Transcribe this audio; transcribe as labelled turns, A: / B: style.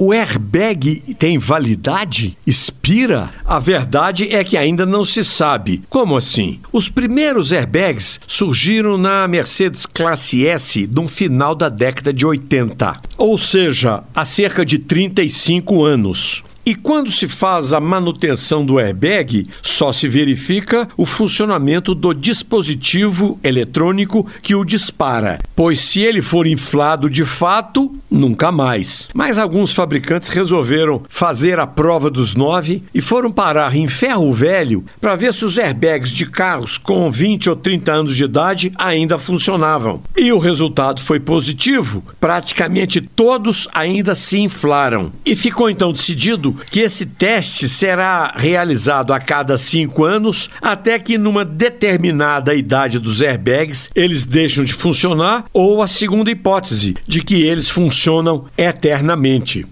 A: o airbag tem validade? Expira? A verdade é que ainda não se sabe. Como assim? Os primeiros airbags surgiram na Mercedes Classe S no final da década de 80, ou seja, há cerca de 35 anos. E quando se faz a manutenção do airbag, só se verifica o funcionamento do dispositivo eletrônico que o dispara, pois se ele for inflado de fato, nunca mais. Mas alguns fabricantes resolveram fazer a prova dos nove e foram parar em ferro velho para ver se os airbags de carros com 20 ou 30 anos de idade ainda funcionavam. E o resultado foi positivo, praticamente todos ainda se inflaram. E ficou então decidido que esse teste será realizado a cada cinco anos, até que numa determinada idade dos airbags eles deixam de funcionar, ou a segunda hipótese, de que eles funcionam eternamente.